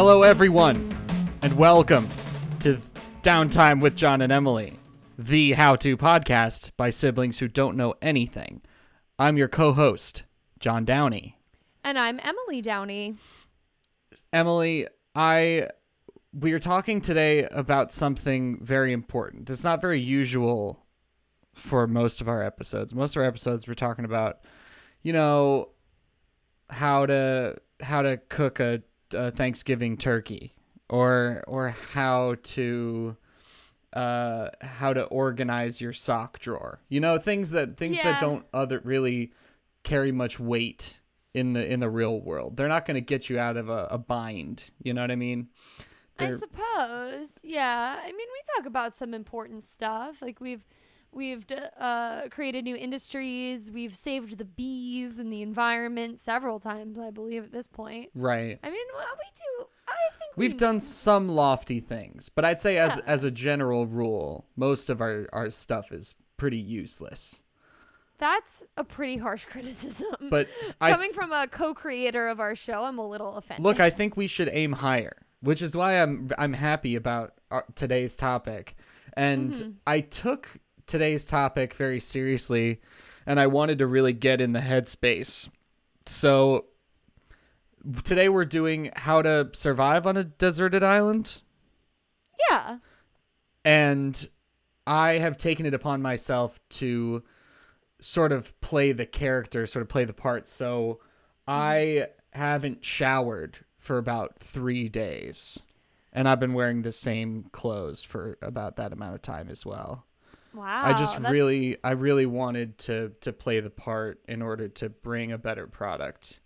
Hello, everyone, and welcome to Downtime with John and Emily, the how to podcast by siblings who don't know anything. I'm your co host, John Downey. And I'm Emily Downey. Emily, I. We are talking today about something very important. It's not very usual for most of our episodes. Most of our episodes, we're talking about, you know, how to how to cook a, a Thanksgiving turkey, or or how to uh how to organize your sock drawer. You know, things that things Yeah. that don't other really carry much weight in the in the real world. They're not going to get you out of a, a bind. You know what I mean? I They're- suppose. Yeah. I mean, we talk about some important stuff. Like we've we've d- uh, created new industries. We've saved the bees and the environment several times, I believe, at this point. right. I mean, well, we do. I think We've we- done some lofty things, but I'd say as Yeah. as a general rule, most of our our stuff is pretty useless. That's a pretty harsh criticism. But coming th- from a co-creator of our show, I'm a little offended. Look, I think we should aim higher, which is why I'm I'm happy about our, today's topic. And Mm-hmm. I took today's topic very seriously and I wanted to really get in the headspace. So today we're doing how to survive on a deserted island yeah. and I have taken it upon myself to sort of play the character, sort of play the part. So I haven't showered for about three days, and I've been wearing the same clothes for about that amount of time as well. Wow. I just that's- really, I really wanted to to play the part in order to bring a better product.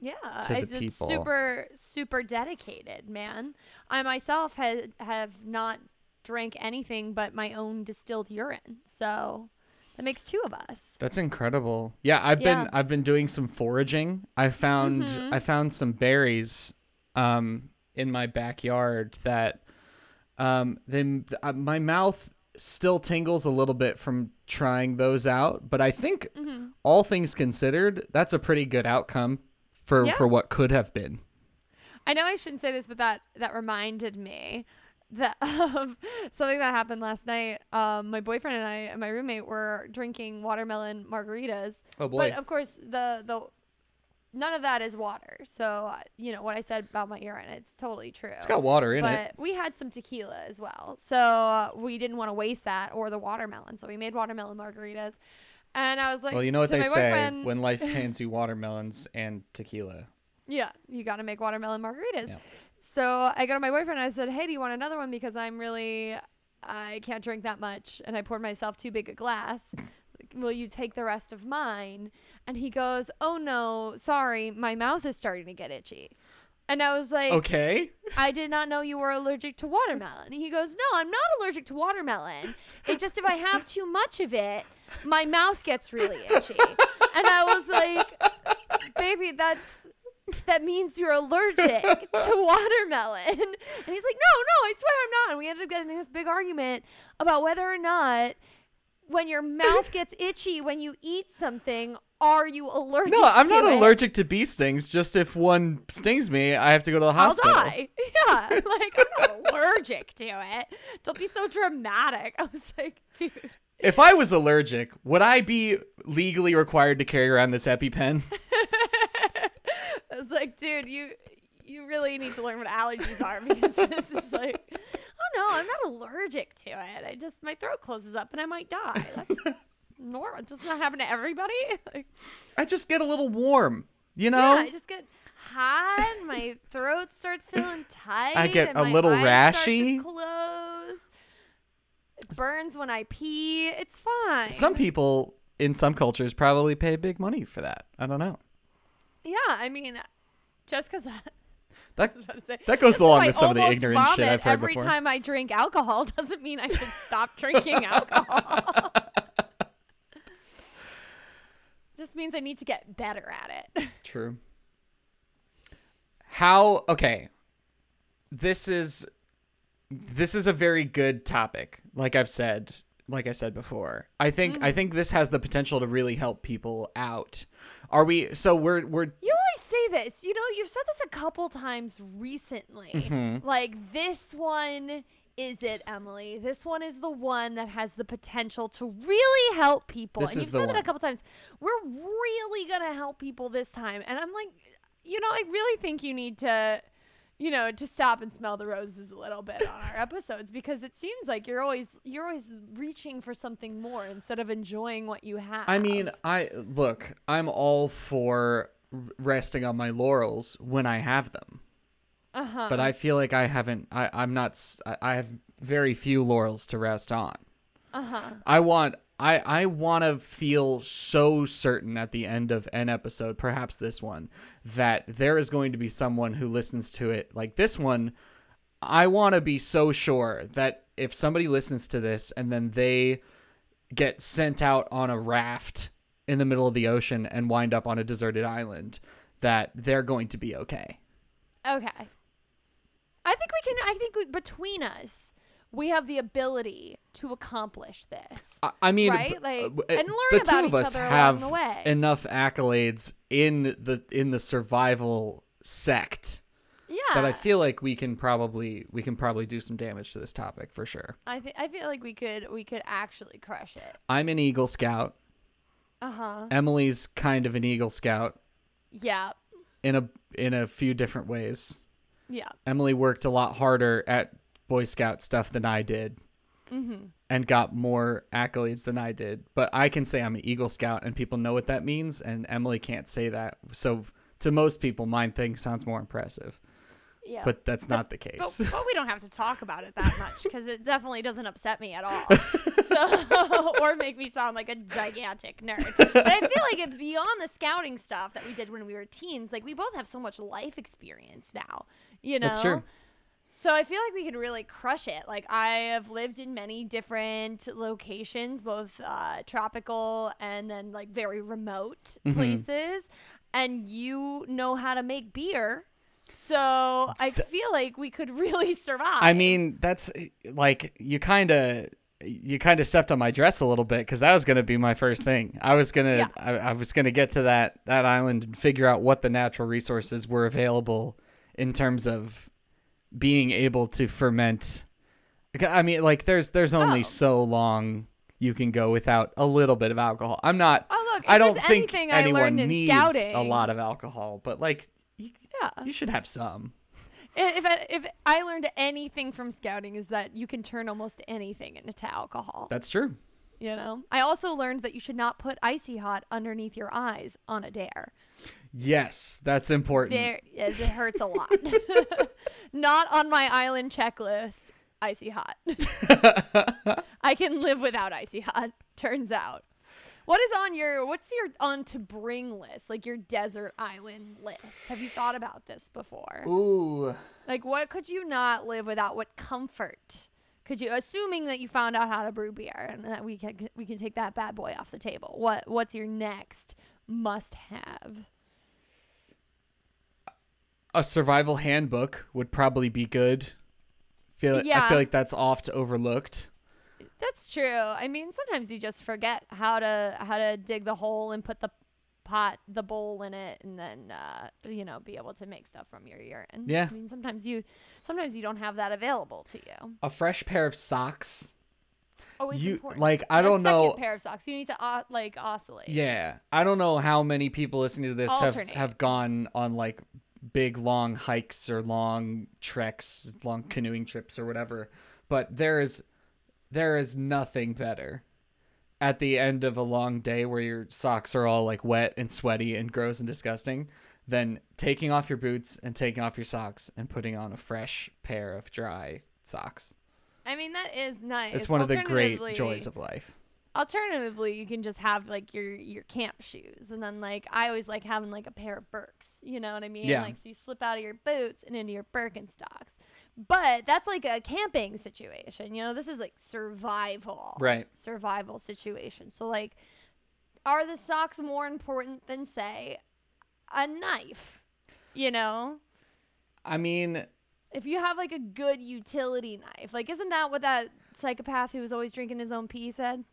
Yeah, to the it's, it's people. super super dedicated, man. I myself have have not drank anything but my own distilled urine, so that makes two of us. That's incredible. Yeah, I've Yeah. been I've been doing some foraging. I found Mhm. I found some berries um in my backyard that um then uh, my mouth still tingles a little bit from trying those out, but I think hmm all things considered, that's a pretty good outcome for Yeah. for what could have been. I know I shouldn't say this, but that that reminded me that of something that happened last night. Um, my boyfriend and I and my roommate were drinking watermelon margaritas. Oh boy! But of course, the the none of that is water. So uh, you know what I said about my urine. It's totally true. it's got water in but it. we had some tequila as well, so uh, we didn't want to waste that or the watermelon. So we made watermelon margaritas, and I was like, Well, you know what they say when life hands you watermelons and tequila. yeah, you got to make watermelon margaritas. Yeah. So I go to my boyfriend and I said, hey, do you want another one because I'm really I can't drink that much, and I poured myself too big a glass. Will you take the rest of mine? And he goes, Oh no, sorry, my mouth is starting to get itchy. And I was like, Okay. I did not know you were allergic to watermelon. He goes, No, I'm not allergic to watermelon. It just if I have too much of it, my mouth gets really itchy. And I was like, Baby, that's that means you're allergic to watermelon. And he's like, No, no, I swear I'm not. And we ended up getting in this big argument about whether or not when your mouth gets itchy when you eat something, are you allergic to the big No, I'm not it? allergic to bee stings. Just if one stings me, I have to go to the hospital. I'll die. Yeah, like I'm not allergic to it. Don't be so dramatic. I was like, dude. If I was allergic, would I be legally required to carry around this EpiPen? I was like, dude, you you really need to learn what allergies are because this is like, oh no, I'm not allergic to it. I just my throat closes up and I might die. That's normal. Does not happen to everybody. Like, I just get a little warm, you know. yeah. I just get hot. My throat starts feeling tight. I get a little eyes start to rashy. Close. It burns when I pee. It's fine. Some people in some cultures probably pay big money for that. I don't know. Yeah, I mean, just because That was about to say that goes along 'cause with I some of the ignorant shit I've heard every before. time I drink alcohol doesn't mean I should stop drinking alcohol. just means I need to get better at it. True. How okay. This is this is a very good topic. Like I've said, like I said before. I think I mm-hmm. think this has the potential to really help people out. Are we so we're we're You always say this. You know, you've said this a couple times recently. Mhm. Like this one is it, Emily. This one is the one that has the potential to really help people. This and you've said it a couple times. We're really gonna help people this time. And I'm like, you know, I really think you need to you know, to stop and smell the roses a little bit on our episodes because it seems like you're always you're always reaching for something more instead of enjoying what you have. I mean, I look, I'm all for resting on my laurels when I have them. uh-huh. But I feel like I haven't I I'm not I have very few laurels to rest on. uh-huh. I want I I want to feel so certain at the end of an episode, perhaps this one, that there is going to be someone who listens to it like this one. I want to be so sure that if somebody listens to this and then they get sent out on a raft in the middle of the ocean and wind up on a deserted island, that they're going to be okay. Okay. I think we can. I think we, between us, we have the ability to accomplish this. I- I mean, Right? Like, uh, and learn the about two of each us other along have the way. enough accolades in the in the survival sect Yeah. that I feel like we can probably we can probably do some damage to this topic for sure. I think I feel like we could we could actually crush it. I'm an Eagle Scout. Uh huh. Emily's kind of an Eagle Scout Yeah. in a in a few different ways. Yeah. Emily worked a lot harder at Boy Scout stuff than I did Mm-hmm. and got more accolades than I did. But I can say I'm an Eagle Scout and people know what that means and Emily can't say that. So to most people mine thing sounds more impressive. Yeah. But that's not the case. but we don't have to talk about it that much because it definitely doesn't upset me at all. So, or make me sound like a gigantic nerd. But I feel like it's beyond the scouting stuff that we did when we were teens. Like we both have so much life experience now. You know. That's true. So I feel like we could really crush it. Like I have lived in many different locations, both uh, tropical and then like very remote Mhm. places, and you know how to make beer. So I feel like we could really survive. I mean, that's like you kind of you kind of stepped on my dress a little bit because that was going to be my first thing. I was gonna Yeah. I, I was gonna get to that that island and figure out what the natural resources were available in terms of being able to ferment. I mean, like there's there's only Oh. so long you can go without a little bit of alcohol. I'm not. oh look, I don't think anyone needs scouting, a lot of alcohol, but like yeah. you should have some. If I, if I learned anything from scouting is that you can turn almost anything into alcohol. That's true. You know. I also learned that you should not put icy hot underneath your eyes on a dare. Yes, that's important. There, it hurts a lot. Not on my island checklist. Icy hot. I can live without icy hot. Turns out. What is on your what's your on to bring list? Like your desert island list. Have you thought about this before? Ooh. Like what could you not live without? What comfort could you assuming that you found out how to brew beer and that we can we can take that bad boy off the table. What what's your next must have? a survival handbook would probably be good. Feel yeah. I feel like that's oft overlooked. That's true. I mean, sometimes you just forget how to how to dig the hole and put the pot, the bowl in it, and then uh, you know be able to make stuff from your urine. Yeah. I mean, sometimes you sometimes you don't have that available to you. A fresh pair of socks. Always You important. like I A don't know. pair of socks. You need to uh, like oscillate. Yeah, I don't know how many people listening to this have have gone on like big long hikes or long treks, long canoeing trips or whatever. But there is there is nothing better at the end of a long day where your socks are all like wet and sweaty and gross and disgusting than taking off your boots and taking off your socks and putting on a fresh pair of dry socks. I mean, that is nice. It's one of the great joys of life. Alternatively, you can just have like your your camp shoes, and then like I always like having like a pair of Birks. You know what I mean? Yeah. Like so you slip out of your boots and into your Birkenstocks. But that's like a camping situation. You know, this is like survival. Right. Survival situation. So like, are the socks more important than say a knife? You know. I mean, If you have like a good utility knife, like isn't that what that psychopath who was always drinking his own pee said?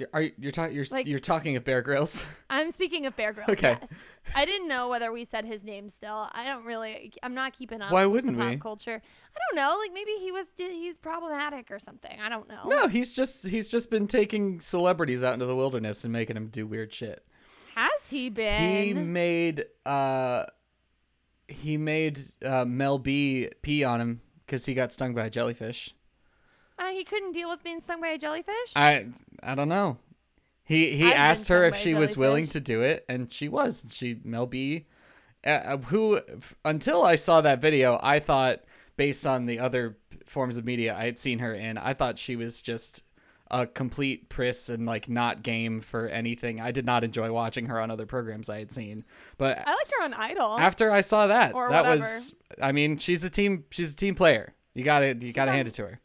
You're, are you- you're talking? You're Like- you're talking of Bear Grylls. I'm speaking of Bear Grylls. Okay. Yes. I didn't know whether we said his name still. I don't really. I'm not keeping up. Why wouldn't pop we? Culture. I don't know. Like maybe he was he's problematic or something. I don't know. no, he's just he's just been taking celebrities out into the wilderness and making them do weird shit. Has he been? He made uh he made uh, Mel B pee on him because he got stung by a jellyfish. Uh, he couldn't deal with being stung by a jellyfish. I I don't know. He he I've asked her if she was willing to do it, and she was. She Mel B, uh, who until I saw that video, I thought based on the other forms of media I had seen her in, I thought she was just a complete priss and like not game for anything. I did not enjoy watching her on other programs I had seen, but I liked her on Idol. after I saw that, Or that whatever. was. I mean, she's a team. She's a team player. You gotta you gotta hand it to her.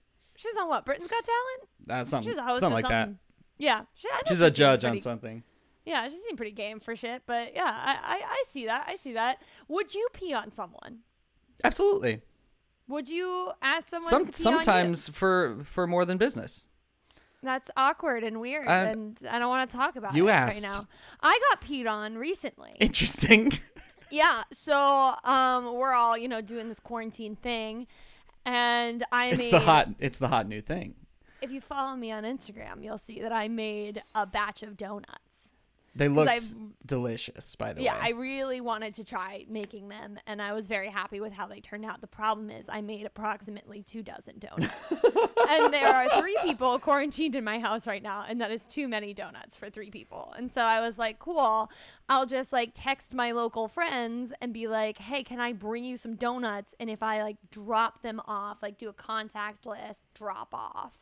She's on what? Britain's Got Talent. Uh, something She's a host something like that. something. Yeah, she, She's she a judge on something. Yeah, she seemed pretty game for shit. But yeah, I, I I see that. I see that. Would you pee on someone? Absolutely. Would you ask someone Some to pee on you? sometimes for for more than business. That's awkward and weird, Uh, and I don't want to talk about you it asked. right now. I got peed on recently. Interesting. yeah, so um, we're all you know doing this quarantine thing, and I it's made. the hot it's the hot new thing. If you follow me on Instagram, you'll see that I made a batch of donuts. They looked I've- delicious, by the way. Yeah, I really wanted to try making them, and I was very happy with how they turned out. The problem is, I made approximately two dozen donuts, and there are three people quarantined in my house right now, and that is too many donuts for three people. And so I was like, cool, I'll just like text my local friends and be like, hey, can I bring you some donuts? And if I like drop them off, like do a contactless drop off.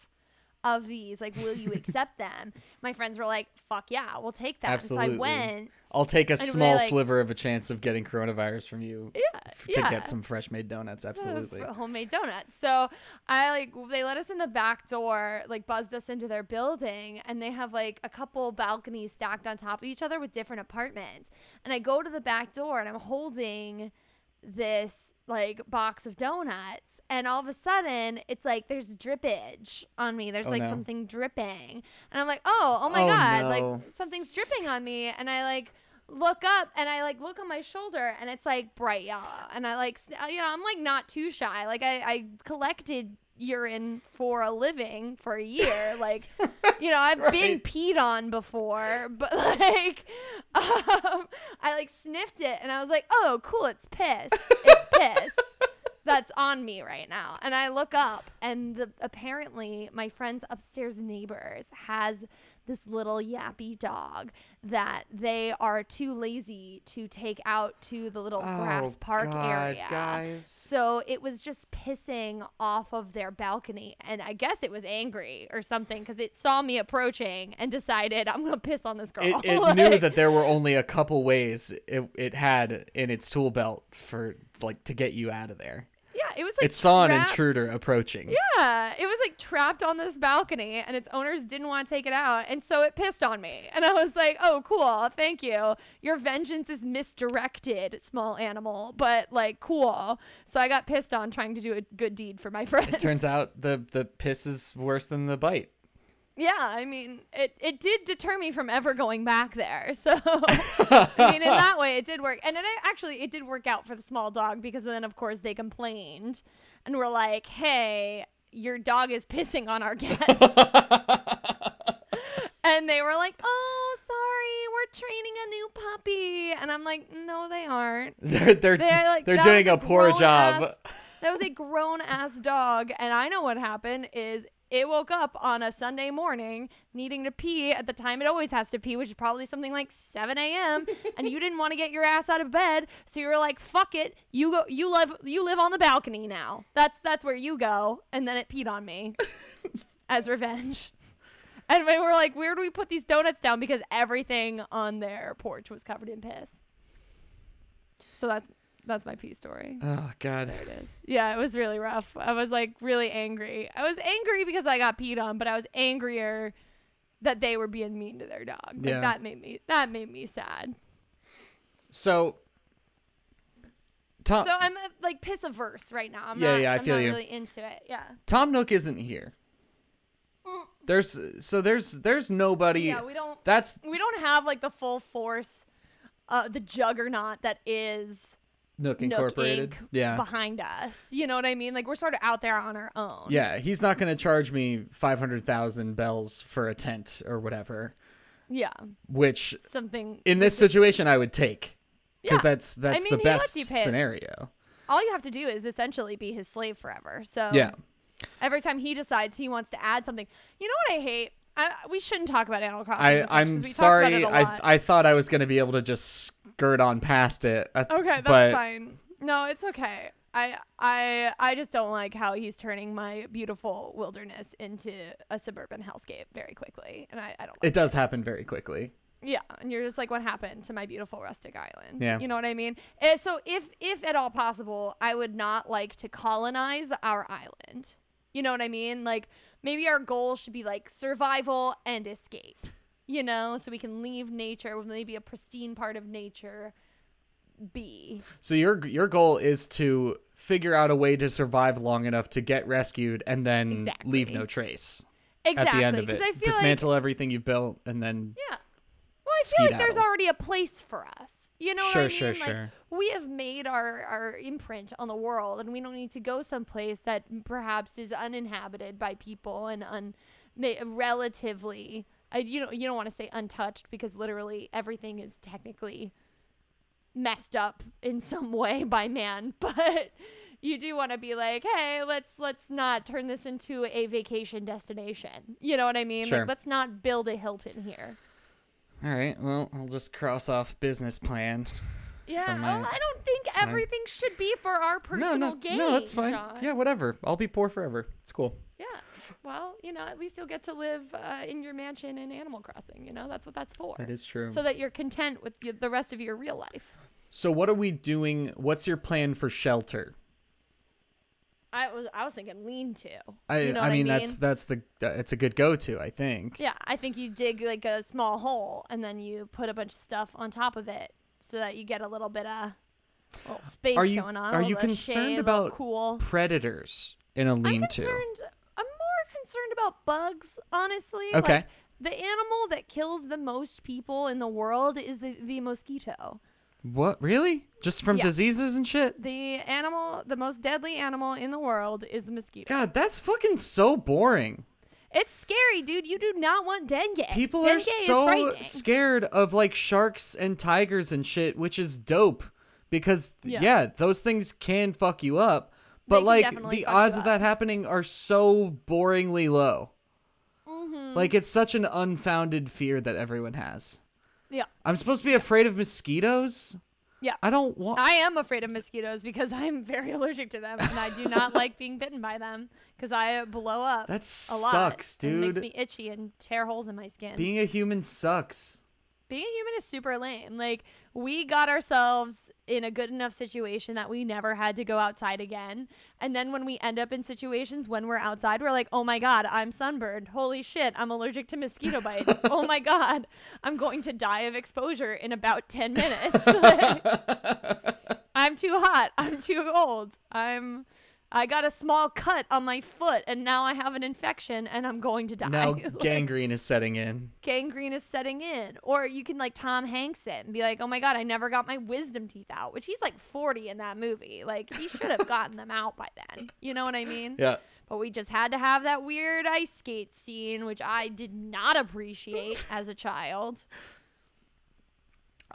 Of these, like, will you accept them? My friends were like, "Fuck yeah, we'll take that. Absolutely. So I went, I'll take a small like- sliver of a chance of getting coronavirus from you yeah, f- to yeah. get some fresh made donuts. Absolutely. f- homemade donuts. So I like they let us in the back door, like buzzed us into their building, and they have like a couple balconies stacked on top of each other with different apartments. And I go to the back door and I'm holding this like box of donuts and all of a sudden it's like there's drippage on me. There's Oh, like no. something dripping. And i'm like oh oh my Oh, god no. like something's dripping on me. And i like look up and i like look on my shoulder and it's like bright yellow and i like you know i'm like not too shy. Like i, I collected urine for a living for a year. Like you know i've been peed on before but like um, i like sniffed it and i was like oh cool it's piss. It's piss that's on me right now. And I look up, and the, apparently my friend's upstairs neighbors has this little yappy dog that they are too lazy to take out to the little oh, grass Oh, park God, area. guys. So it was just pissing off of their balcony. And I guess it was angry or something because it saw me approaching and decided, I'm going to piss on this girl. It, it Like- knew that there were only a couple ways it, it had in its tool belt for like to get you out of there. It was like it saw an intruder approaching. Yeah, it was like trapped on this balcony, and its owners didn't want to take it out, and so it pissed on me. And I was like, "Oh, cool, thank you. Your vengeance is misdirected, small animal, but like cool." So I got pissed on trying to do a good deed for my friend. It turns out the the piss is worse than the bite. Yeah, I mean, it it did deter me from ever going back there. So I mean, in that way, it did work, and it actually it did work out for the small dog because then, of course, they complained and were like, "Hey." Your dog is pissing on our guests. And they were like, "Oh, sorry, we're training a new puppy." And I'm like, "No, they aren't. They're they're They're like they're doing a poor job. ass- that was a grown ass dog, and I know what happened is it woke up on a Sunday morning needing to pee at the time it always has to pee, which is probably something like 7 a.m. and you didn't want to get your ass out of bed, so you were like, "Fuck it, you go, you live, you live on the balcony now. That's that's where you go." And then it peed on me as revenge. And we were like, where do we put these donuts down? Because everything on their porch was covered in piss. So that's that's my pee story. Oh God. There it is. Yeah, it was really rough. I was like really angry. I was angry because I got peed on, but I was angrier that they were being mean to their dog. Like, Yeah. That made me that made me sad. So Tom So I'm uh, like piss averse right now. I'm Yeah, not, yeah, I I'm feel not you. really into it. Yeah. Tom Nook isn't here. There's so there's there's nobody. Yeah, we don't that's we don't have like the full force, uh, the juggernaut that is Nook Nook Incorporated. Inc. Yeah. behind us. You know what I mean? Like we're sort of out there on our own. Yeah, he's not going to charge me 500,000 bells for a tent or whatever, Yeah. which Something. in this situation I would take cuz Yeah. that's that's mean, the best you pay it. scenario. all you have to do is essentially be his slave forever. So Yeah. every time he decides he wants to add something, you know what I hate? I, we shouldn't talk about Animal Crossing. I this much 'cause I'm we talked about sorry. it I. I thought I was going to be able to just skirt on past it. I- Okay, that's but fine. No, it's okay. I I I just don't like how he's turning my beautiful wilderness into a suburban hellscape very quickly, and I, I don't. Like it does happen very quickly. Yeah, and you're just like, what happened to my beautiful rustic island? Yeah. you know what I mean. Eh, so if if at all possible, I would not like to colonize our island. You know what I mean? Like maybe our goal should be like survival and escape. You know, so we can leave nature with maybe a pristine part of nature be. So your your goal is to figure out a way to survive long enough to get rescued and then leave no trace Exactly. at the end of it, feel like Dismantle everything you've built and then Yeah. Well, I feel like there's already a place for us. You know Sure, what I mean? sure, like, sure. We have made our, our imprint on the world, and we don't need to go someplace that perhaps is uninhabited by people and un, relatively. I, you don't you don't want to say untouched because literally everything is technically messed up in some way by man, but you do want to be like, hey, let's let's not turn this into a vacation destination. You know what I mean? Sure. Like let's not build a Hilton here. All right. Well, I'll just cross off business plan. Yeah, my- well, I don't think fine. everything should be for our personal no, no, gain. no, that's fine. John. Yeah, whatever. I'll be poor forever. It's cool. Yeah. Well, you know, at least you'll get to live uh, in your mansion in Animal Crossing. You know, that's what that's for. That is true. So that you're content with the rest of your real life. So what are we doing? What's your plan for shelter? I was I was thinking lean to. I you know I mean I that's that's the uh, it's a good go to, I think. Yeah, I think you dig like a small hole and then you put a bunch of stuff on top of it so that you get a little bit of little space Are you- going on. are you little bit of concerned shade, about cool? Predators in a I'm lean to. concerned. I'm more concerned about bugs, honestly. Okay. Like, the animal that kills the most people in the world is the, the mosquito. What? Really? Just from Yeah. diseases and shit? The animal, the most deadly animal in the world is the mosquito. God, that's fucking so boring. It's scary, dude. You do not want dengue. People dengue are is so frightening. scared of like sharks and tigers and shit, which is dope because yeah, Yeah. those things can fuck you up. They But can like definitely the fuck you odds of up. that happening are so boringly low. Mm-hmm. Like it's such an unfounded fear that everyone has. Yeah. I'm supposed to be afraid of mosquitoes? Yeah. I don't want I am afraid of mosquitoes because I'm very allergic to them and I do not like being bitten by them because I blow up That a lot. sucks, dude. It makes me itchy and tear holes in my skin. Being a human sucks. being a human is super lame. Like we got ourselves in a good enough situation that we never had to go outside again. And then when we end up in situations when we're outside, we're like, "Oh my god, I'm sunburned. Holy shit, I'm allergic to mosquito bites. oh my god, I'm going to die of exposure in about 10 minutes." I'm too hot. I'm too cold. I'm I got a small cut on my foot and now I have an infection and I'm going to die. Now Like- gangrene is setting in. gangrene is setting in. Or you can like Tom Hanks it and be like, oh my God, I never got my wisdom teeth out, which he's like 40 in that movie. Like he should have gotten them out by then. You know what I mean? Yeah. But we just had to have that weird ice skate scene, which I did not appreciate as a child.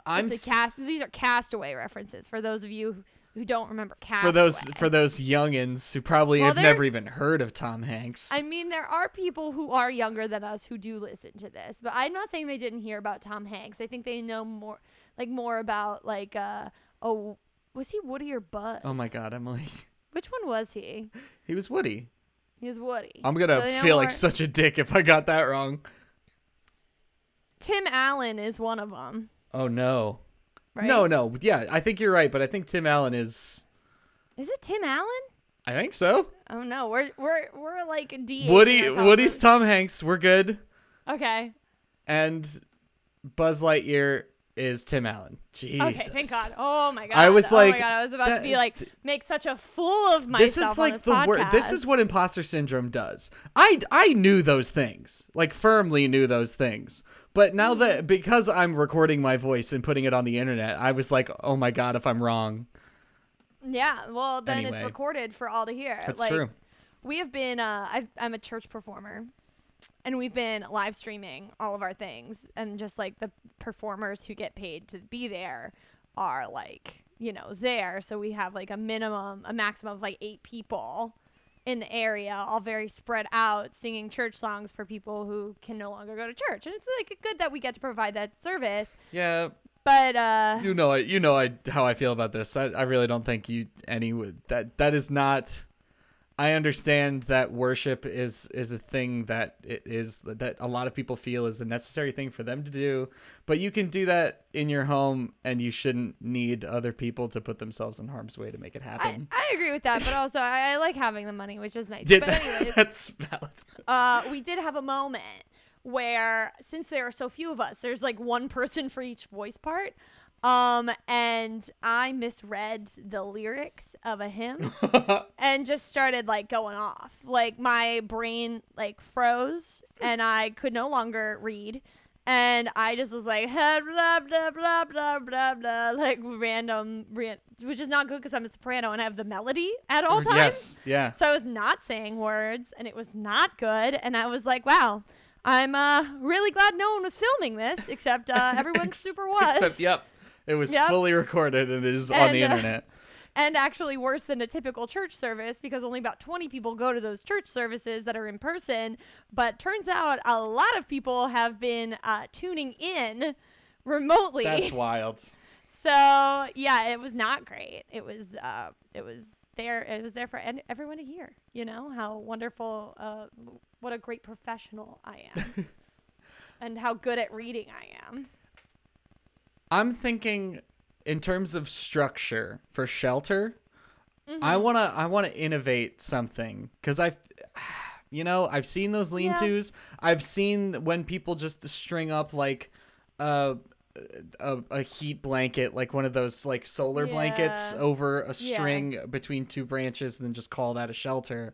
I'm It's a cast. These are Cast Away references for those of you who don't remember Cast Away. for those for those youngins who probably Well, have never even heard of Tom Hanks. I mean, there are people who are younger than us who do listen to this, but I'm not saying they didn't hear about Tom Hanks. I think they know more, like more about like, uh, oh, was he Woody or Buzz? oh my god, Emily. which one was he? He was Woody. He was Woody. I'm gonna So feel like such a dick if I got that wrong. Tim Allen is one of them, Oh no. Right? No, no. Yeah, I think you're right, but I think Tim Allen is is it Tim Allen? I think so. Oh no, we're we're we're like D. Woody Woody's Tom Hanks, we're good. okay. And Buzz Lightyear is Tim Allen. Jesus. Okay, thank God. Oh my God. I was oh like, my God. I was about that- to be like, make such a fool of myself This is on like this the word. This is what imposter syndrome does. I I knew those things, like firmly knew those things. But now that because I'm recording my voice and putting it on the internet, I was like, oh my god, if I'm wrong, Yeah. Well, then it's recorded for all to hear. that's like, true. we have been uh I've, i'm a church performer and we've been live streaming all of our things and just like the performers who get paid to be there are like you know there so we have like a minimum a maximum of like eight people in the area all very spread out singing church songs for people who can no longer go to church and it's like good that we get to provide that service Yeah, but uh you know, I you know, I how I feel about this. I, I really don't think you any would that that is not. I understand that worship is is a thing that it is that a lot of people feel is a necessary thing for them to do, but you can do that in your home, and you shouldn't need other people to put themselves in harm's way to make it happen. I agree with that but also I, I like having the money which is nice Yeah, but anyways that's valid. uh, we did have a moment where since there are so few of us, there's like one person for each voice part. Um, and I misread the lyrics of a hymn and just started like going off. Like my brain like froze and I could no longer read. And I just was like, blah, blah, blah, blah, blah, blah, like random, ran- which is not good because I'm a soprano and I have the melody at all times. Yes, yeah. So I was not saying words and it was not good. And I was like, wow, I'm uh, really glad no one was filming this except uh, everyone super was. Except, yep, it was Yep. fully recorded and it is on And, the uh, internet. And actually worse than a typical church service because only about 20 people go to those church services that are in person. But turns out a lot of people have been uh, tuning in remotely. That's wild. So yeah, it was not great. It was uh, it was there. It was there for everyone to hear. You know how wonderful, uh, what a great professional I am, and how good at reading I am. I'm thinking in terms of structure for shelter. Mm-hmm. I wanna I wanna innovate something because I, you know, I've seen those lean-tos. I've seen when people just string up like a, a a heat blanket, like one of those like solar blankets over a Yeah. string between two branches, and then just call that a shelter.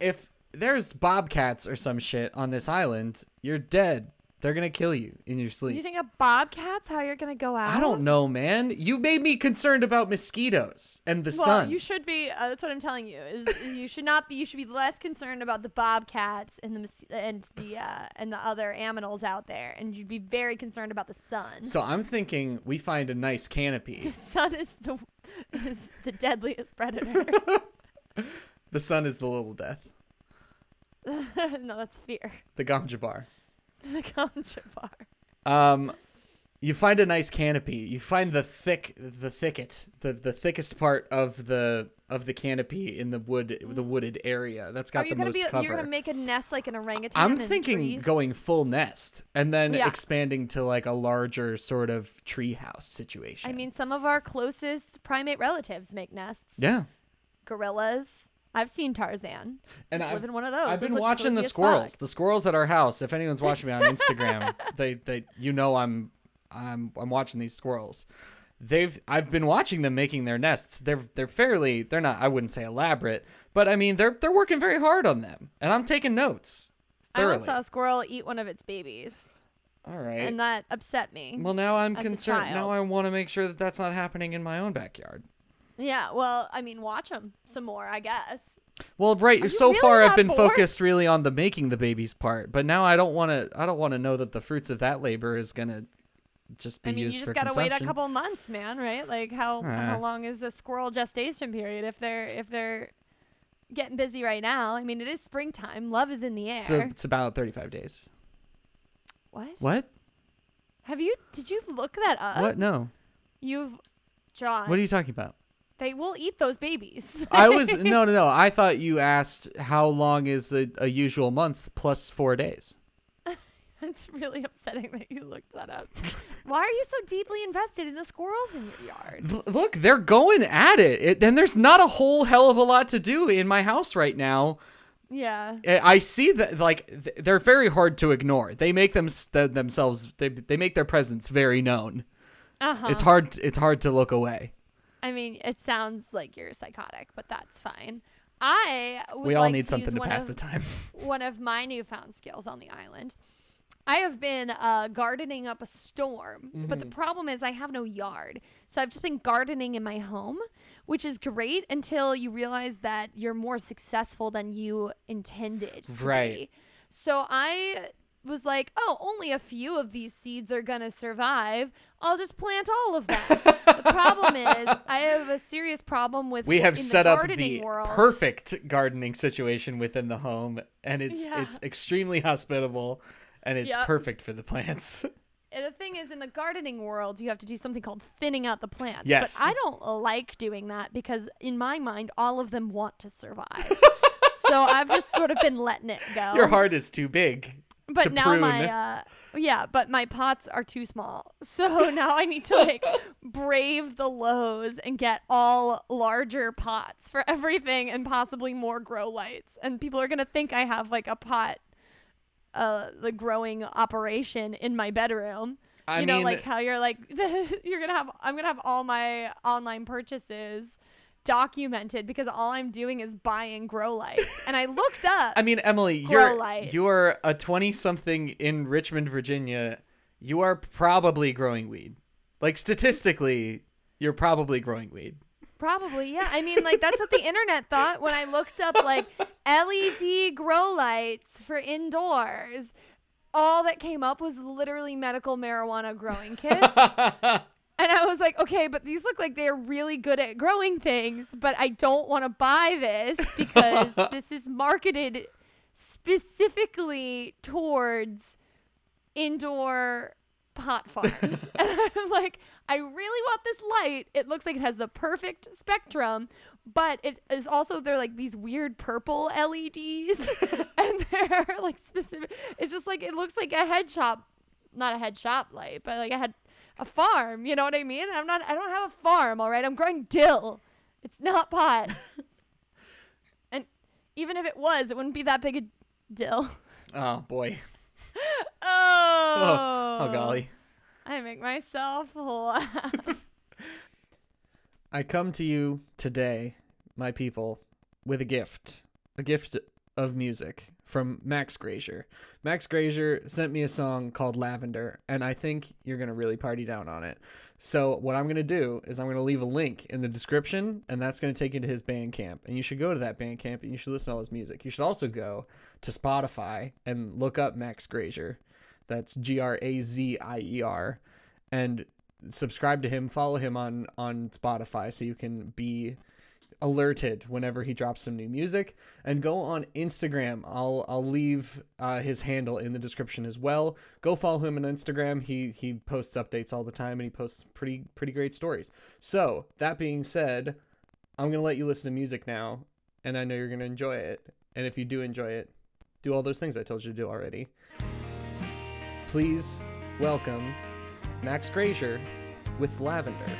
If there's bobcats or some shit on this island, you're dead. They're gonna kill you in your Do sleep. you think a bobcat's how you're gonna go out? I don't know, man. You made me concerned about mosquitoes and the Well, sun. you should be. Uh, that's what I'm telling you. Is, is you should not be. You should be less concerned about the bobcats and the mos- and the uh, and the other aminals out there, and you'd be very concerned about the sun. so I'm thinking we find a nice canopy. the sun is the is the deadliest predator. The sun is the little death. no, that's fear. The Gamja bar. The ganja bar. Um, you find a nice canopy. You find the thick, the thicket, the the thickest part of the of the canopy in the wood, the wooded area. That's got Are the most be? cover. You're gonna make a nest like an orangutan. I'm in thinking trees? going full nest and then Yeah. expanding to like a larger sort of treehouse situation. I mean, some of our closest primate relatives make nests. yeah. Gorillas. I've seen Tarzan. And I've, live in one of those. I've been watching the squirrels. fuck. The squirrels at our house. If anyone's watching me on Instagram, they they you know I'm I'm I'm watching these squirrels. They've I've been watching them making their nests. They're they're fairly they're not I wouldn't say elaborate, but I mean they're they're working very hard on them, and I'm taking notes. I once saw a squirrel eat one of its babies, All right. and that upset me. well, now I'm concerned. Now. I want to make sure that that's not happening in my own backyard. Yeah, well, I mean, watch them some more, I guess. Well, right. Are so really far, I've been bored? focused really on the making the babies part, but now I don't want to. I don't want to know that the fruits of that labor is gonna just be I mean, used you for just gotta wait a couple months, man. Right? Like how Ah. how long is the squirrel gestation period? If they're if they're getting busy right now, I mean, it is springtime. Love is in the air. So it's about 35 days. what? What? Have you? Did you look that up? what? No. You've, John. What are you talking about? They will eat those babies. I was no, no, no. I thought you asked how long is a, a usual month plus four days. That's really upsetting that you looked that up. Why are you so deeply invested in the squirrels in your yard? L- look, they're going at it. it, and there's not a whole hell of a lot to do in my house right now. Yeah. I I see that like th- they're very hard to ignore. They make them th- themselves they they make their presence very known. Uh-huh. It's hard it's hard to look away. I mean, it sounds like you're psychotic, but that's fine. I We all like need to something to pass of, the time. one of my newfound skills on the island. I have been uh, gardening up a storm, but the Mm-hmm. problem is I have no yard. So I've just been gardening in my home, which is great until you realize that you're more successful than you intended. to Right. be. So I was like, oh, only a few of these seeds are going to survive. I'll just plant all of them. the problem is I have a serious problem with We have set the up the world. perfect gardening situation within the home and it's Yeah. it's extremely hospitable and it's Yep. perfect for the plants. And the thing is, in the gardening world, you have to do something called thinning out the plants. Yes. But I don't like doing that because, in my mind, all of them want to survive. so I've just sort of been letting it go. Your heart is too big. but now my uh, yeah, but my pots are too small. So now I need to like brave the Lowe's and get all larger pots for everything and possibly more grow lights. And people are gonna think I have like a pot, uh, the growing operation in my bedroom. I you mean know, like how you're like you're gonna have I'm gonna have all my online purchases documented because all I'm doing is buying grow lights. And I looked up I mean, Emily, you're lights. you're a twenty something in Richmond, Virginia. You are probably growing weed. Like statistically, you're probably growing weed. Probably, yeah. I mean, like that's what the internet thought when I looked up like LED grow lights for indoors. All that came up was literally medical marijuana growing kits. And I was like, okay, but these look like they're really good at growing things, but I don't want to buy this because this is marketed specifically towards indoor pot farms. and I'm like, I really want this light. It looks like it has the perfect spectrum, but it is also they're like these weird purple LEDs and they're like specific. It's just like it looks like a head shop, not a head shop light, but like I had a farm, you know what I mean? I'm not I don't have a farm, all right? I'm growing dill. It's not pot. and even if it was, it wouldn't be that big a dill. oh boy. Oh. Oh, oh golly. I make myself laugh. I come to you today, my people, with a gift. A gift of music from Max Grazier. Max Grazier sent me a song called Lavender, and I think you're going to really party down on it. So, what I'm going to do is I'm going to leave a link in the description, and that's going to take you to his Bandcamp. And you should go to that Bandcamp and you should listen to all his music. You should also go to Spotify and look up Max Grazier. That's G R A Z I E R. And subscribe to him, follow him on on Spotify so you can be alerted whenever he drops some new music and go on Instagram. I'll I'll leave uh, his handle in the description as well. Go follow him on Instagram. He he posts updates all the time and he posts pretty pretty great stories. So, that being said, I'm to let you listen to music now and I know you're to enjoy it. And if you do enjoy it, do all those things I told you to do already. Please welcome Max Grazier with Lavender.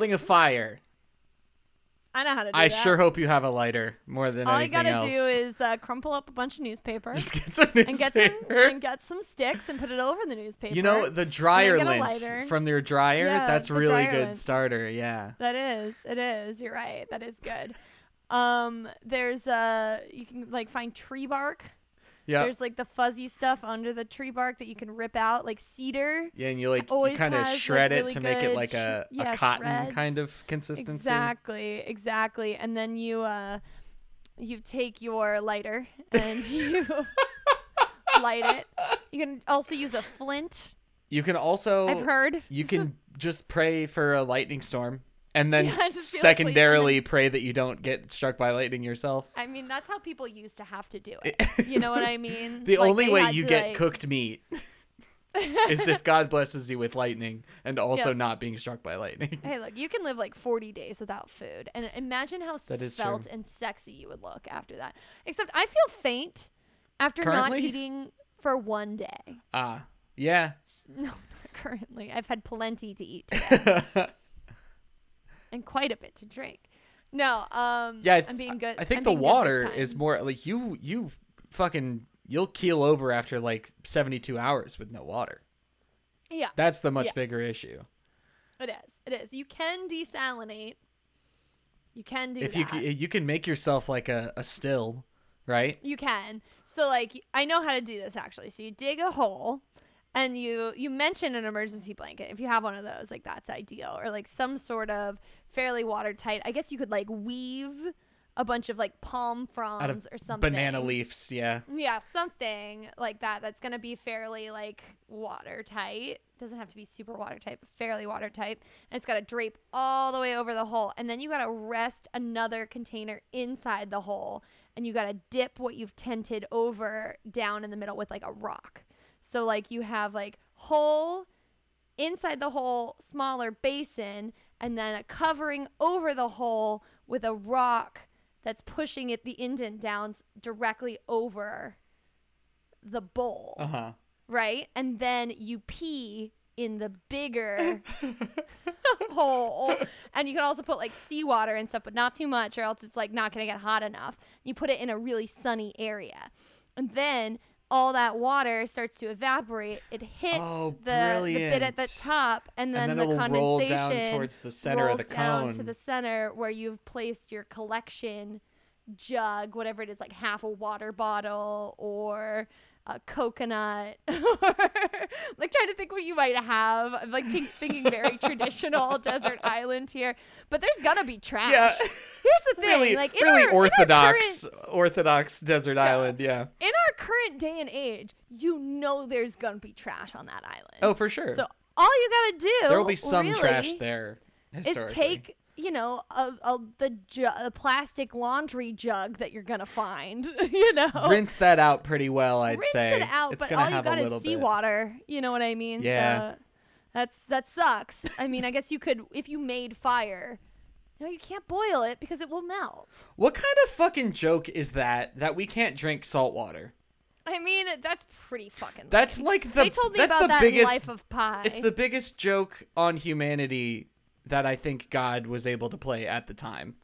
Building a fire. I know how to do I that. sure hope you have a lighter more than All you gotta else. do is uh, crumple up a bunch of newspaper just get some and get some newspaper. and get some sticks and put it over the newspaper. You know the dryer lint from your dryer. Yeah, that's really dryer good lint. starter. Yeah. That is. It is. You're right. That is good. Um, there's uh, you can like find tree bark. Yeah. There's like the fuzzy stuff under the tree bark that you can rip out, like cedar. Yeah, and you like you kind of has, like, shred it really to make it like a, sh- yeah, a cotton shreds. kind of consistency. Exactly, exactly. And then you uh, you take your lighter and you light it. You can also use a flint. You can also I've heard. you can just pray for a lightning storm and then Yeah, just be like, secondarily pray that you don't get struck by lightning yourself. I mean, that's how people used to have to do it. You know what I mean? The Like, only way you get like- cooked meat is if God blesses you with lightning and also Yep. not being struck by lightning. Hey, look, you can live like 40 days without food. And imagine how svelte and sexy you would look after that. Except I feel faint after not eating for one day. Ah, yeah. No, not currently. I've had plenty to eat today and quite a bit to drink. No, um, Yeah, I I'm being good. I think I'm the being good this water is more like you you fucking you'll keel over after like 72 hours with no water. Yeah, That's the much Yeah. bigger issue. it is. It is. You can desalinate. You can do if that. you you can make yourself like a, a still, right? You can. So like I know how to do this actually. So you dig a hole and you you mention an emergency blanket. If you have one of those, like that's ideal. Or like some sort of fairly watertight. I guess you could like weave a bunch of like palm fronds or something. banana leaves, yeah. Yeah, something like that. That's gonna be fairly like watertight. Doesn't have to be super watertight, but fairly watertight. And it's gotta drape all the way over the hole. And then you gotta rest another container inside the hole. And you gotta dip what you've tented over down in the middle with like a rock. So like you have like hole inside the hole, smaller basin, and then a covering over the hole with a rock that's pushing it the indent down directly over the bowl, Uh-huh. right? And then you pee in the bigger hole. And you can also put like seawater and stuff, but not too much, or else it's like not gonna get hot enough. You put it in a really sunny area. And then all that water starts to evaporate. It hits Oh, the, the bit at the top, and then, and then the it will roll condensation down towards the center of the rolls down cone. to the center where you've placed your collection jug, whatever it is, like half a water bottle or a coconut, or like trying to think what you might have. I'm like think thinking very traditional desert island here, but there's gonna be trash. Yeah. Here's the thing, really, like in really our, orthodox, current- orthodox desert island. Yeah. in our current day and age, you know there's gonna be trash on that island. Oh, for sure. so all you gotta do there will be some really, trash there. is take you know a, a the ju- a plastic laundry jug that you're gonna find you know rinse that out pretty well. I'd Rinse say it out it's but all you got is seawater you know what i mean Yeah. so that's that sucks i mean i guess you could if you made fire no you can't boil it because it will melt What kind of fucking joke is that? That we can't drink salt water? i mean that's pretty fucking That's lame. like the they told me that's about the that biggest. life of pi it's the biggest joke on humanity that I think God was able to play at the time.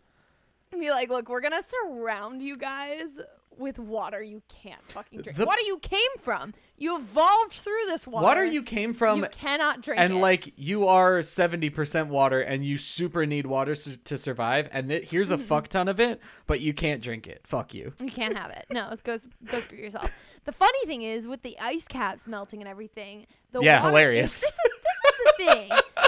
be like look we're gonna surround you guys with water you can't fucking drink The- water you came from you evolved through this water Water you came from you cannot drink and it. like you are 70% water and you super need water s- to survive and th- here's a fuck ton of it but you can't drink it fuck you You can't have it. No, it's go go screw yourself. The funny thing is, with the ice caps melting and everything, the Yeah, water- hilarious. This is this is the thing.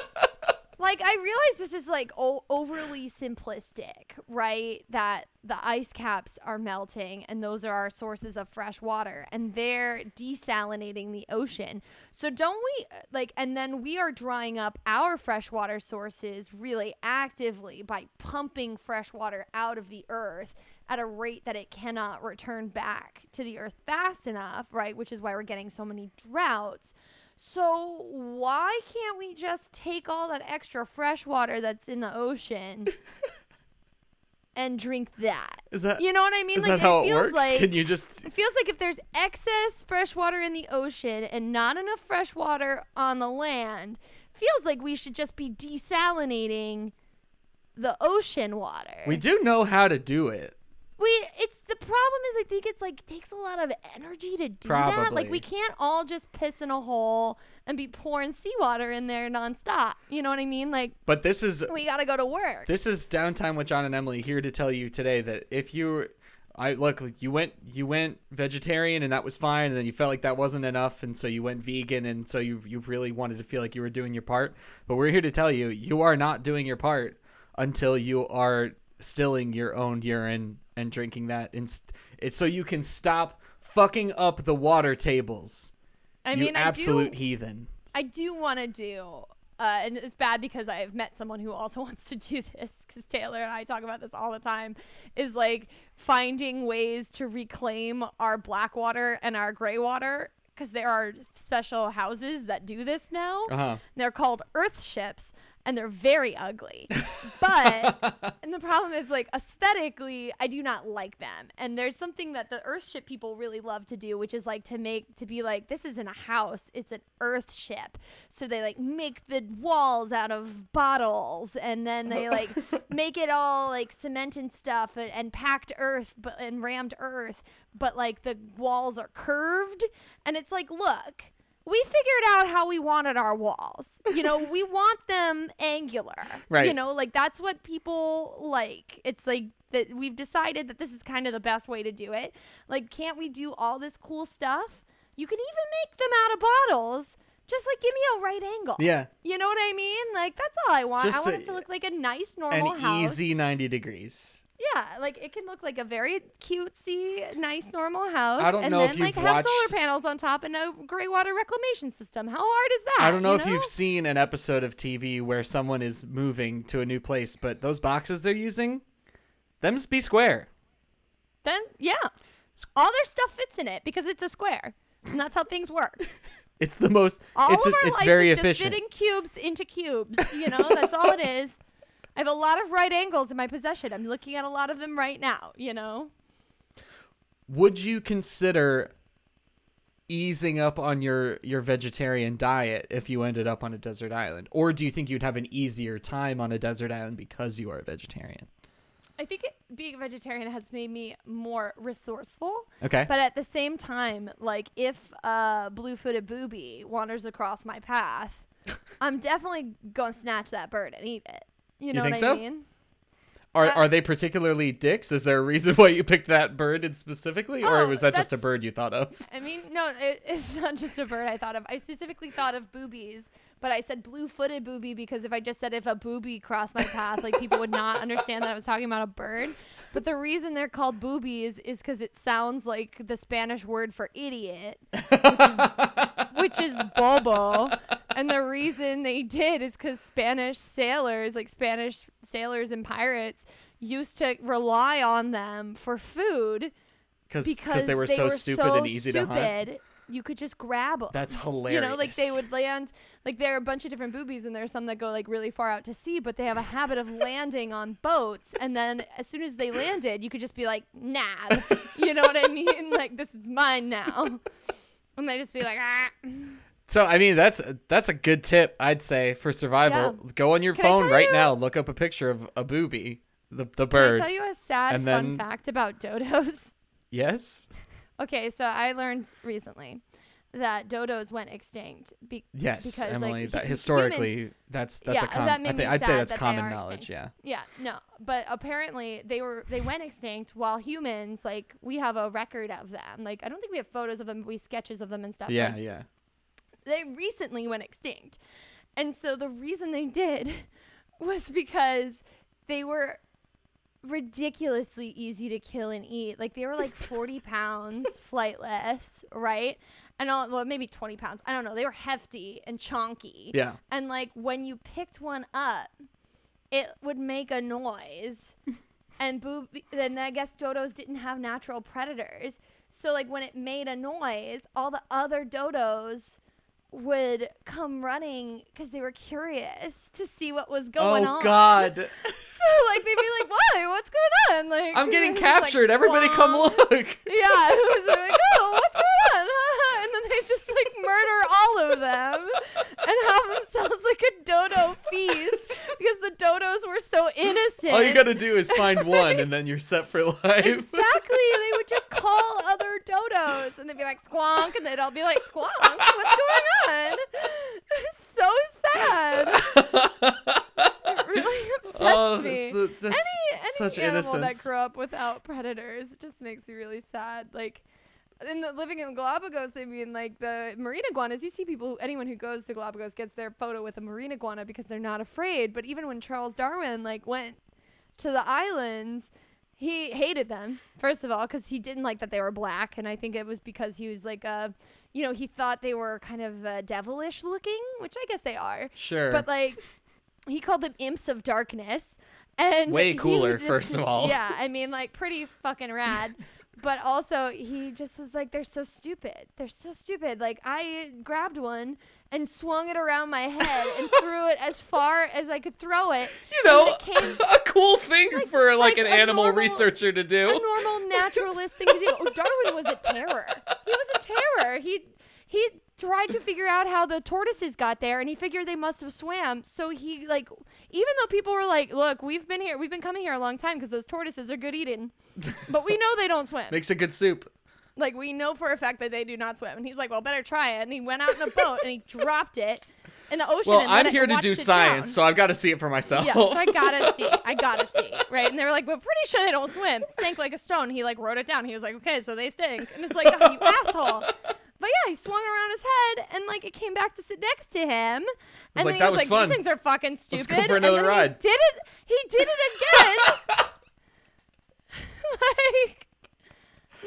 like I realize this is like o- overly simplistic, right? That the ice caps are melting and those are our sources of fresh water and they're desalinating the ocean. So don't we like and then we are drying up our freshwater sources really actively by pumping fresh water out of the earth at a rate that it cannot return back to the earth fast enough, right? Which is why we're getting so many droughts. So why can't we just take all that extra fresh water that's in the ocean and drink that? is that You know what I mean? is like that how it it feels works like can you just it feels like if there's excess fresh water in the ocean and not enough fresh water on the land, feels like we should just be desalinating the ocean water. We do know how to do it. We it's the problem is I think it's like takes a lot of energy to do that. Like Probably. we can't all just piss in a hole and be pouring seawater in there nonstop. You know what I mean? Like But this is we gotta go to work. this is downtime with John and Emily here to tell you today that if you I look you went you went vegetarian and that was fine and then you felt like that wasn't enough and so you went vegan and so you you really wanted to feel like you were doing your part but we're here to tell you you are not doing your part until you are stilling your own urine and drinking that and st- it's so you can stop fucking up the water tables I you mean absolute I do heathen I do want to do, uh, and it's bad because I've met someone who also wants to do this because Taylor and I talk about this all the time. Is like finding ways to reclaim our black water and our gray water because there are special houses that do this now. uh-huh They're called earth ships and they're very ugly. But and the problem is like aesthetically I do not like them. And there's something that the earth ship people really love to do which is like to make to be like this isn't a house, it's an earth ship. So they like make the walls out of bottles and then they like make it all like cement and stuff and, and packed earth but and rammed earth but like the walls are curved and it's like look we figured out how we wanted our walls. You know, we want them angular. Right. You know, like that's what people like. It's like that we've decided that this is kind of the best way to do it. Like, can't we do all this cool stuff? You can even make them out of bottles. Just like give me a right angle. yeah You know what I mean? Like that's all I want. I want a- it to look like a nice normal an house. easy 90 degrees Yeah, like it can look like a very cutesy, nice, normal house. I don't and know then if like you've have watched- solar panels on top and a gray water reclamation system. How hard is that? I don't know you if you've seen an episode of TV where someone is moving to a new place, but those boxes they're using, them's be square. Then yeah, all their stuff fits in it because it's a square, and that's how things work. It's the most. All it's of our it's life very is efficient. just fitting cubes into cubes. You know, that's all it is. I have a lot of right angles in my possession. I'm looking at a lot of them right now. You know. Would you consider easing up on your your vegetarian diet if you ended up on a desert island, or do you think you'd have an easier time on a desert island because you are a vegetarian? I think it, being a vegetarian has made me more resourceful. Okay. But at the same time, like if a blue-footed booby wanders across my path, I'm definitely going to snatch that bird and eat it. You know think what so? I mean? are uh, are they particularly dicks? Is there a reason why you picked that bird in specifically, or Oh, was that just a bird you thought of? I mean, no, it, it's not just a bird I thought of. I specifically thought of boobies, but I said blue-footed booby because if I just said if a booby crossed my path, like people would not understand that I was talking about a bird. But the reason they're called boobies is because it sounds like the Spanish word for idiot, which is bobo. And the reason they did is because Spanish sailors, like Spanish sailors and pirates, used to rely on them for food Because because they were so stupid so and easy to hunt. You could just grab them. That's hilarious. You know, like they would land, like there are a bunch of different boobies, and there are some that go like really far out to sea, but they have a habit of landing on boats. And then as soon as they landed, you could just be like, nab. You know what I mean? Like, this is mine now. And they just be like, ah. So I mean that's that's a good tip I'd say for survival. Go on your Can phone right you- now, look up a picture of a booby, the the bird. Can. I tell you a sad and fun then- fact about dodos? yes, Okay, so I learned recently that dodos went extinct. Be- yes, because, Emily. like, that historically, humans- that's that's Yeah, a com- that I think I'd say that's that common knowledge. extinct. Yeah. Yeah, no, but apparently they were they went extinct while humans like we have a record of them. Like I don't think we have photos of them, but we have sketches of them and stuff. Yeah, Like, yeah. They recently went extinct. And so the reason they did was because they were ridiculously easy to kill and eat. Like they were like 40 pounds flightless, right? And all, well, maybe 20 pounds. I don't know. They were hefty and chonky. Yeah. And like when you picked one up, it would make a noise. and boob then I guess dodos didn't have natural predators. So like when it made a noise, all the other dodos would come running because they were curious to see what was oh, going oh on. God, So like they'd be like, "Why? What's going on?" Like I'm getting was, like, captured. Everybody, come look. Yeah, it was like, oh, what's going on? and then they just like murder all of them and have themselves like a were so innocent. All you gotta do is find one, and then you're set for life. Exactly. They would just call other dodos and they'd be like squonk and they'd all be like squonk. What's going on? so sad. It really upsets oh, me. the- any any such animal that grew up without predators just makes me really sad. Like in the living in Galapagos, I mean, like the marine iguanas. You see people, anyone who goes to Galapagos gets their photo with a marine iguana because they're not afraid. But even when Charles Darwin like went to the islands, he hated them first of all because he didn't like that they were black, and I think it was because he was like uh you know, he thought they were kind of uh, devilish looking, which I guess they are. Sure. But like, he called them imps of darkness, and Way cooler, just- first of all. Yeah, I mean, like pretty fucking rad. but also, he just was like, "They're so stupid. They're so stupid." Like, I grabbed one and swung it around my head and threw it as far as I could throw it. you know, it came a cool thing for like, like an animal normal- researcher to do a normal naturalist thing to do. Oh, Darwin was a terror. He was a terror. He he tried to figure out how the tortoises got there, and he figured they must have swam. So he like, even though people were like, "Look, we've been here, we've been coming here a long time because those tortoises are good eating," but we know they don't swim. Makes a good soup. Like we know for a fact that they do not swim. And he's like, "Well, better try it." And he went out in a boat and he dropped it in the ocean. Well, I'm here to do science, so I've got to see it for myself. Yeah, so I gotta see. I gotta see. Right. And they were like, we're pretty sure they don't swim. Sank like a stone. He like wrote it down. He was like, okay, so they stink. And it's like, oh, you asshole. He swung around his head and like it came back to sit next to him. And like, then he that was was like, fun. these things are fucking stupid. Let's go for another and then ride. He did it. He did it again. like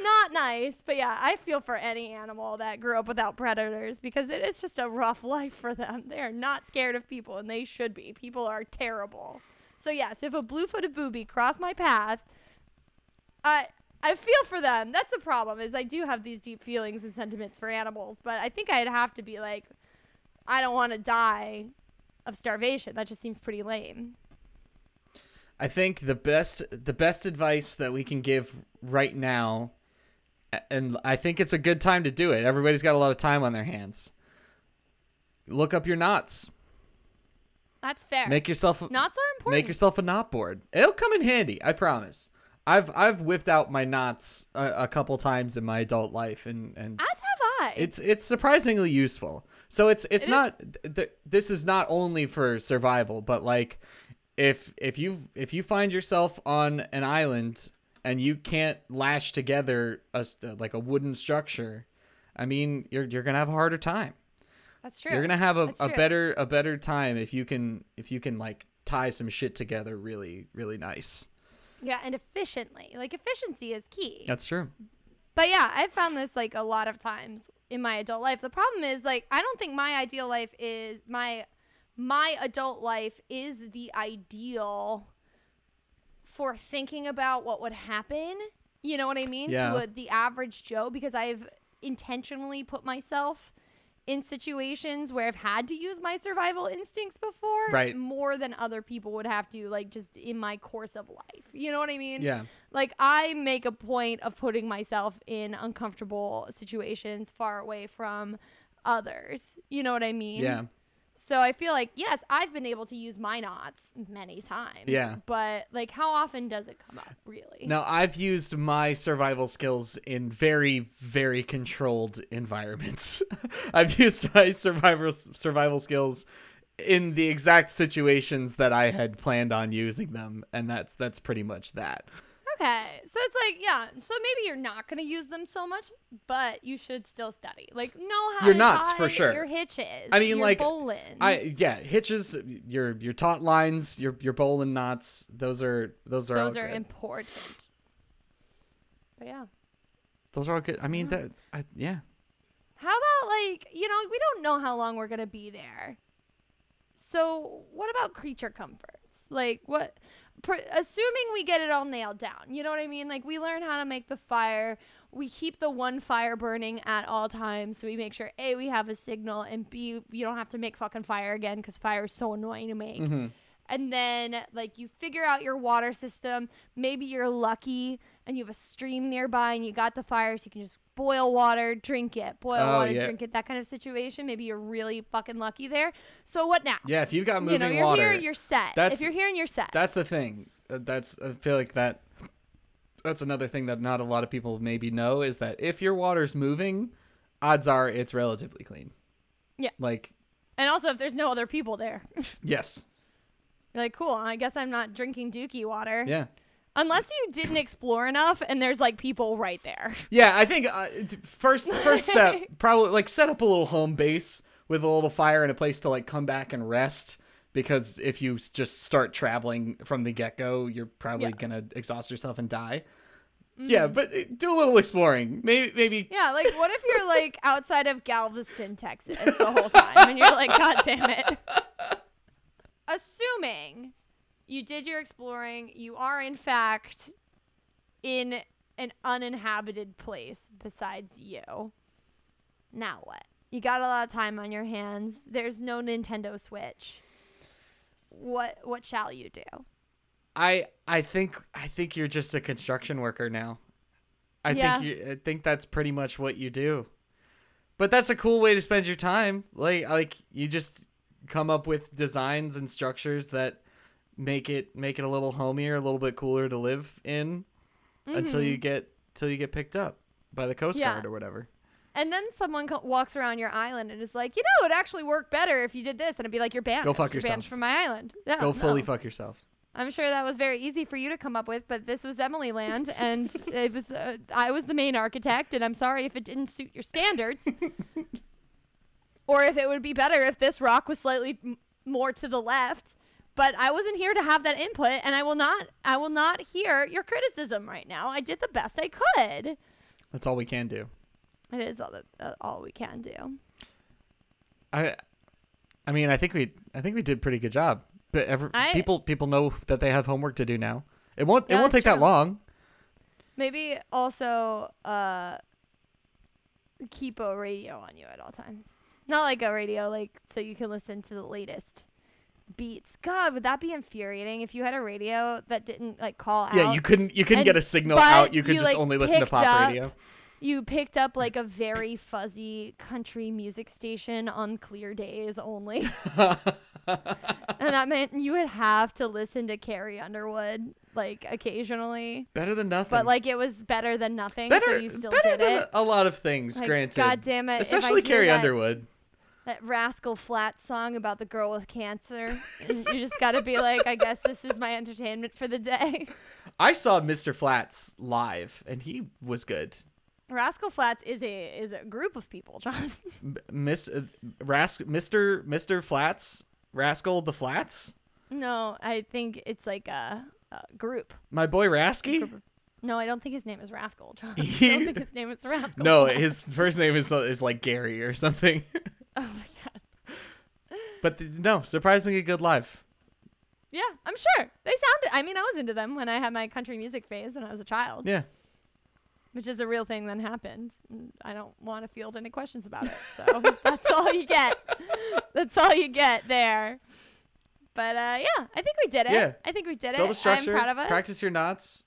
not nice. But yeah, I feel for any animal that grew up without predators because it is just a rough life for them. They are not scared of people, and they should be. People are terrible. So yes, if a blue-footed booby crossed my path, I I feel for them. That's the problem. Is I do have these deep feelings and sentiments for animals, but I think I'd have to be like, I don't want to die of starvation. That just seems pretty lame. I think the best the best advice that we can give right now and I think it's a good time to do it. Everybody's got a lot of time on their hands. Look up your knots. That's fair. Make yourself Knots are important. make yourself a knot board. It'll come in handy, I promise. I've I've whipped out my knots a, a couple times in my adult life and and As have I. it's it's surprisingly useful. So it's it's It not th- th- this is not only for survival, but like if if you if you find yourself on an island and you can't lash together a s- uh, like a wooden structure, I mean you're you're gonna have a harder time. That's true. You're gonna have a, a better a better time if you can if you can like tie some shit together really really nice. Yeah, and efficiently. Like efficiency is key. That's true. But yeah, I've found this like a lot of times in my adult life. The problem is like I don't think my ideal life is my my adult life is the ideal for thinking about what would happen. You know what I mean? Yeah. To a, the average Joe because I've intentionally put myself in situations where I've had to use my survival instincts before Right. more than other people would have to like just in my course of life. You know what I mean? Yeah. like I make a point of putting myself in uncomfortable situations far away from others. You know what I mean? Yeah. So I feel like yes, I've been able to use my knots many times. Yeah. But like how often does it come up really? Now, I've used my survival skills in very, very controlled environments. I've used my survival survival skills in the exact situations that I had planned on using them, and that's that's pretty much that. Okay. So it's like, yeah, so maybe you're not gonna use them so much, but you should still study. Like know how Your to knots, for sure. Your hitches. I mean, your like, bowlines. I yeah, hitches, your your taut lines, your your bowline knots. Those are those are those are good. important. But yeah. those are all good. I mean that I, yeah. How about like, you know, we don't know how long we're going to be there. So, what about creature comforts? Like what pr- assuming we get it all nailed down. You know what I mean? Like we learn how to make the fire. We keep the one fire burning at all times. So we make sure A we have a signal and B you don't have to make fucking fire again cuz fire is so annoying to make. Mm-hmm. And then like you figure out your water system. Maybe you're lucky and you have a stream nearby and you got the fire so you can just boil water, drink it, boil Oh, water, yeah. drink it, that kind of situation. Maybe you're really fucking lucky there. So what now? Yeah, if you've got you moving know, you're water, here, you're set. That's- if you're here and you're set. that's the thing. Uh, That's I feel like that. That's another thing that not a lot of people maybe know is that if your water's moving, odds are it's relatively clean. Yeah. Like and also if there's no other people there. yes, you're like, cool, I guess I'm not drinking dookie water. yeah, Unless you didn't explore enough and there's like people right there. yeah. I think uh, first first step probably like set up a little home base with a little fire and a place to like come back and rest. Because if you just start traveling from the get go, you're probably Yeah. gonna exhaust yourself and die. Yeah, but uh, do a little exploring. Maybe maybe Yeah, like what if you're like outside of Galveston, Texas the whole time and you're like, God damn it. Assuming you did your exploring, you are in fact in an uninhabited place besides you. Now what? You got a lot of time on your hands. There's no Nintendo Switch. What what shall you do? I I think I think you're just a construction worker now. I Yeah. think you I think that's pretty much what you do. But that's a cool way to spend your time. Like like you just come up with designs and structures that make it make it a little homier, a little bit cooler to live in until you get till you get picked up by the coast Mm-hmm. Yeah. guard or whatever. And then someone co- walks around your island and is like, you know, it actually worked better if you did this, and it'd be like, you're banned. Go fuck you're yourself. From my island. Yeah, Go fully no. fuck yourself. I'm sure that was very easy for you to come up with, but this was Emily Land, and it was uh, I was the main architect, and I'm sorry if it didn't suit your standards, or if it would be better if this rock was slightly m- more to the left. But I wasn't here to have that input, and I will not. I will not hear your criticism right now. I did the best I could. That's all we can do. It is all the, uh, all we can do. I I mean, I think we I think we did pretty good job. But ever, I- people people know that they have homework to do now. It won't it won't take that long. Maybe also uh keep a radio on you at all times. Not like a radio like so you can listen to the latest beats. God, would that be infuriating if you had a radio that didn't like call out? Yeah, you couldn't you couldn't and- get a signal out. You could you, just like, only listen to pop up- radio. you picked up like a very fuzzy country music station on clear days only. and that meant you would have to listen to Carrie Underwood like occasionally. Better than nothing. But like it was better than nothing, better so you still better did than it. a lot of things. Like, granted, God damn it! especially Carrie Underwood. That Rascal Flatts song about the girl with cancer. and you just got to be like, I guess this is my entertainment for the day. I saw Mr. Flats live, and he was good. Rascal Flatts is a is a group of people, John. Miss uh, Mr. Mr. Flats, Rascal the Flats, no, I think it's like a, a group. my boy Rasky. No, I don't think his name is Rascal, John. I don't think his name is Rascal. No, his first name is is like Gary or something. Oh my god. but th- no, surprisingly good live. Yeah, I'm sure they sounded. I mean, I was into them when I had my country music phase when I was a child. Yeah. which is a real thing that happened. I don't want to field any questions about it. So that's all you get. That's all you get there. But uh, yeah, I think we did it. Yeah. I think we did Build a it. structure. I'm proud of us. Practice your knots.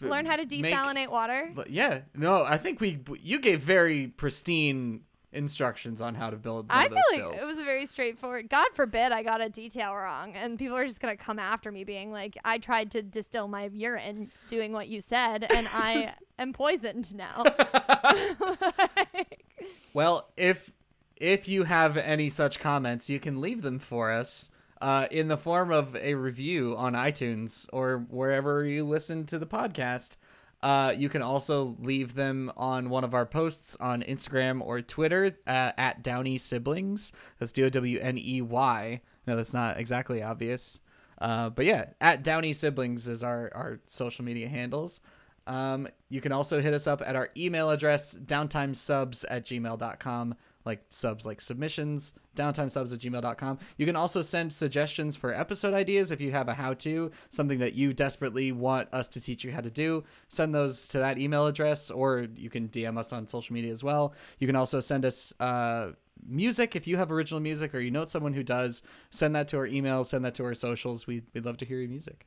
b- Learn how to make- desalinate water. But yeah, no, I think we you gave very pristine instructions on how to build I of feel like stills. it was very straightforward. God forbid I got a detail wrong, and people are just gonna come after me, being like, "I tried to distill my urine doing what you said, and I am poisoned now." well, if if you have any such comments, you can leave them for us uh, in the form of a review on iTunes or wherever you listen to the podcast. Uh, you can also leave them on one of our posts on Instagram or Twitter uh, at Downey Siblings. That's D O W N E Y. No, that's not exactly obvious. Uh, but yeah, at Downey Siblings is our, our social media handles. Um, you can also hit us up at our email address, downtimesubs at gmail.com, like subs like submissions, downtimesubs at gmail.com. You can also send suggestions for episode ideas if you have a how to, something that you desperately want us to teach you how to do. Send those to that email address, or you can DM us on social media as well. You can also send us uh, music if you have original music or you know someone who does. Send that to our email, send that to our socials. We, we'd love to hear your music.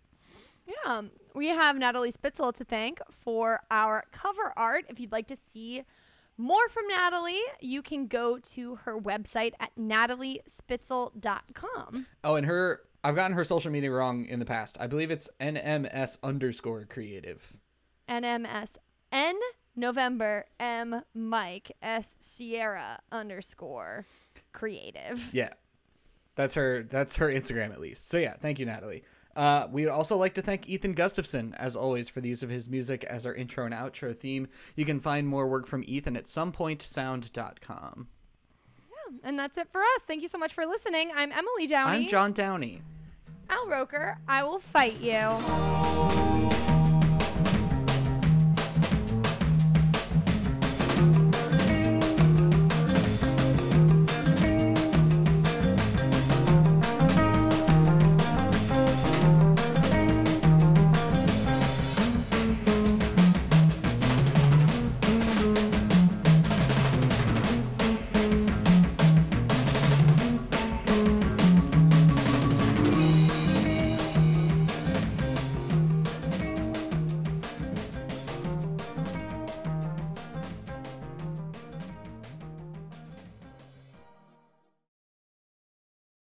Yeah, we have Natalie Spitzel to thank for our cover art. If you'd like to see more from Natalie, you can go to her website at nataliespitzel.com. Oh, and her I've gotten her social media wrong in the past. I believe it's NMS underscore creative. NMS. N November M Mike S Sierra underscore creative. Yeah. That's her that's her Instagram at least. So yeah, thank you, Natalie. Uh, we'd also like to thank Ethan Gustafson, as always, for the use of his music as our intro and outro theme. You can find more work from Ethan at somepointsound.com. Yeah, and that's it for us. Thank you so much for listening. I'm Emily Downey. I'm John Downey. Al Roker. I will fight you.